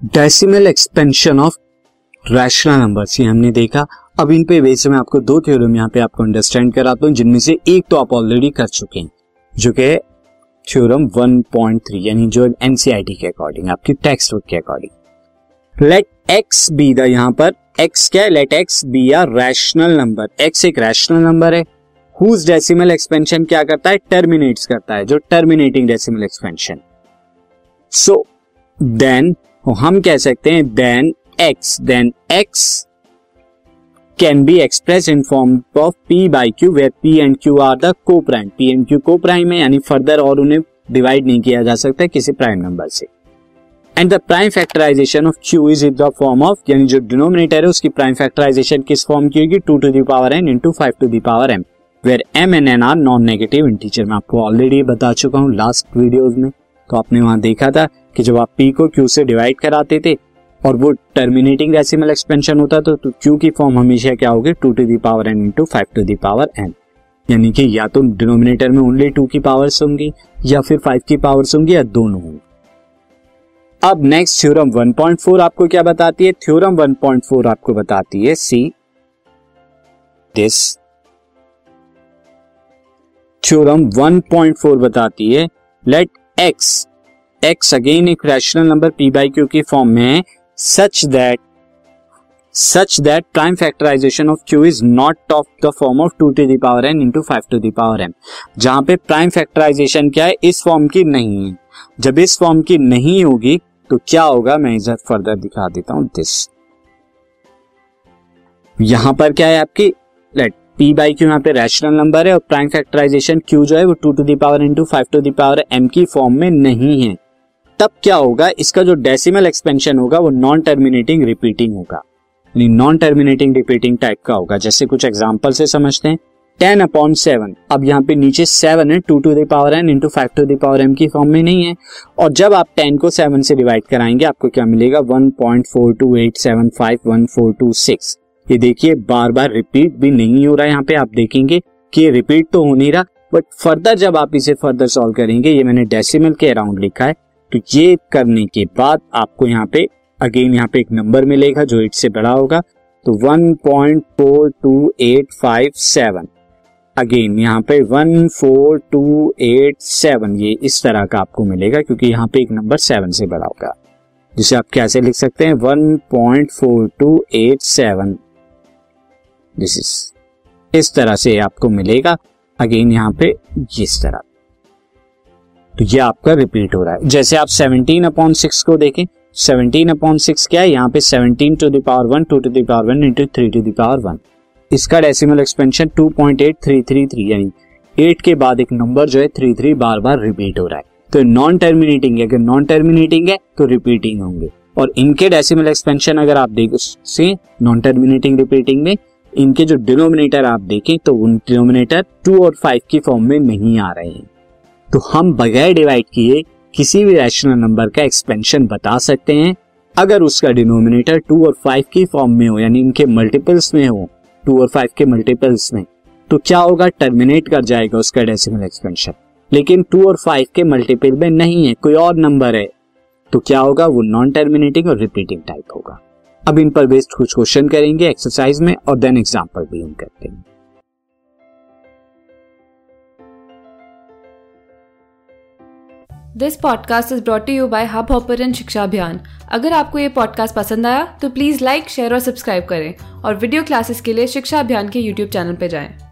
Decimal expansion of rational numbers ये हमने देखा। अब इन पे बेस में आपको दो थ्योरम यहाँ पे आपको अंडरस्टैंड कराता हूँ, जिनमें से एक तो आप ऑलरेडी कर चुके हैं, जो कि थ्योरम 1.3 यानी जो एनसीआईटी के अकॉर्डिंग आपकी टेक्स्ट बुक के according let x be the यहाँ पर एक्स क्या है? Let x be a rational number x एक रैशनल नंबर है। हुज डेसिमल एक्सपेंशन क्या करता है? टर्मिनेट्स करता है, जो terminating decimal expansion so then हम कह सकते हैं then x then x can be express in form of p by q where p and q are the co prime p and q co prime है, यानी further और उन्हें divide नहीं किया जा सकता किसी प्राइम नंबर से। And the prime factorization of q is in the form of यानी जो डिनोमिनेटर है, उसकी प्राइम फैक्टराइजेशन किस फॉर्म की होगी? Two to the power n into five to the power m where m n n are non negative integer मैं आपको already बता चुका हूँ लास्ट वीडियोज़ में। तो आपने वहाँ देखा था कि जब आप पी को क्यू से डिवाइड कराते थे और वो टर्मिनेटिंग डेसिमल एक्सपेंशन होता तो, तो क्यू की फॉर्म हमेशा क्या होगी? Two to the power n into five to the power n यानी कि या तो डिनोमिनेटर में ओनली टू की पावर्स होंगी या फिर फाइव की पावर्स होंगी या दोनों होंगी। अब नेक्स्ट थ्योरम 1.4 आपको क्या बताती है? थ्योरम 1.4 आपको बताती है सी दिस थ्योरम 1.4 बताती है लेट एक्स एक्स अगेन एक rational number p by q की फॉर्म में such that such that prime factorisation of q is not of the form of two to the power n into five to the power m जहाँ पे prime factorisation क्या है, इस form की नहीं है। जब इस फॉर्म की नहीं होगी तो क्या होगा? मैं इधर फर्दर दिखा देता हूँ दिस यहाँ पर क्या है आपकी? लेट पी बाई क्यू यहाँ पे रैशनल नंबर है और प्राइम फैक्टराइजेशन क्यू जो है वो two to the power into five to the power m की फॉर्म में नहीं है। तब क्या होगा? इसका जो डेसिमल एक्सपेंशन होगा वो नॉन टर्मिनेटिंग रिपीटिंग होगा। यानी नॉन टर्मिनेटिंग रिपीटिंग टाइप का होगा। जैसे कुछ एग्ज़ाम्पल से समझते हैं। टेन अपॉन सेवन अब यहाँ पे नीचे सेवन है two to the power n into five to the power m की फॉर्म में नहीं है। और जब आप टेन को सेवन से डिवाइड कराएँगे, आपको क्या मिलेगा? One point four two eight seven five one four two six ये देखिए बार बार रिपीट भी नहीं हो रहा है यहाँ पे, आप देखेंगे कि ये रिपीट तो हो नहीं रहा बट फर्दर जब आप इसे फर्दर सॉल्व करेंगे, ये मैंने डेसिमल के अराउंड लिखा है तो ये करने के बाद आपको यहाँ पे अगेन यहाँ पे एक नंबर मिलेगा जो एट से बड़ा होगा तो 1.42857 अगेन यहाँ पे 14287 ये इस तरह का आपको मिलेगा, क्योंकि यहाँ पे एक नंबर सेवन से बड़ा होगा। जिसे आप कैसे लिख सकते हैं? 1.4287 दिस इज़ इस तरह से आपको मिलेगा। अगेन यहाँ पे इस तरह। तो ये आपका रिपीट हो रहा है। जैसे आप 17 अपॉन सिक्स को देखें 17 अपॉन सिक्स क्या है? यहाँ पे 17 two the power one two to power one into three to the power one इसका डेसिमल एक्सपेंशन 2.8333 यानी 8 के बाद एक नंबर जो है थ्री थ्री बार बार रिपीट हो रहा है। तो नॉन टर्मिनेटिंग है। अगर नॉन टर्मिनेटिंग है तो रिपीटिंग होंगे। और इनके डेसिमल एक्सपेंशन अगर आप देख से नॉन टर्मिनेटिंग रिपीटिंग में इनके जो डिनोमिनेटर आप देखें तो उन डिनोमिनेटर टू और फाइव की फॉर्म में नहीं आ रहे हैं। तो हम बगैर डिवाइड किए किसी भी रैशनल नंबर का एक्सपेंशन बता सकते हैं। अगर उसका डिनोमिनेटर टू और फाइव की फॉर्म में हो, यानी इनके मल्टीपल्स में हो, टू और फाइव के मल्टीपल्स में तो क्या होगा? टर्मिनेट कर जाएगा उसका डेसिमल एक्सपेंशन लेकिन टू और फाइव के मल्टीपल में नहीं है, कोई और नंबर है। तो क्या होगा? वो नॉन टर्मिनेटिंग और रिपीटिंग टाइप होगा। अब इन पर बेस्ड कुछ क्वेश्चन करेंगे एक्सरसाइज में और देन एग्ज़ाम्पल भी हम करते हैं this podcast is brought you by Hubhopper Shiksha Abhiyan अगर आपको ये पॉडकास्ट पसंद आया तो प्लीज़ लाइक शेयर और सब्सक्राइब करें और वीडियो क्लासेस के लिए शिक्षा अभियान के यूट्यूब चैनल पर जाएँ।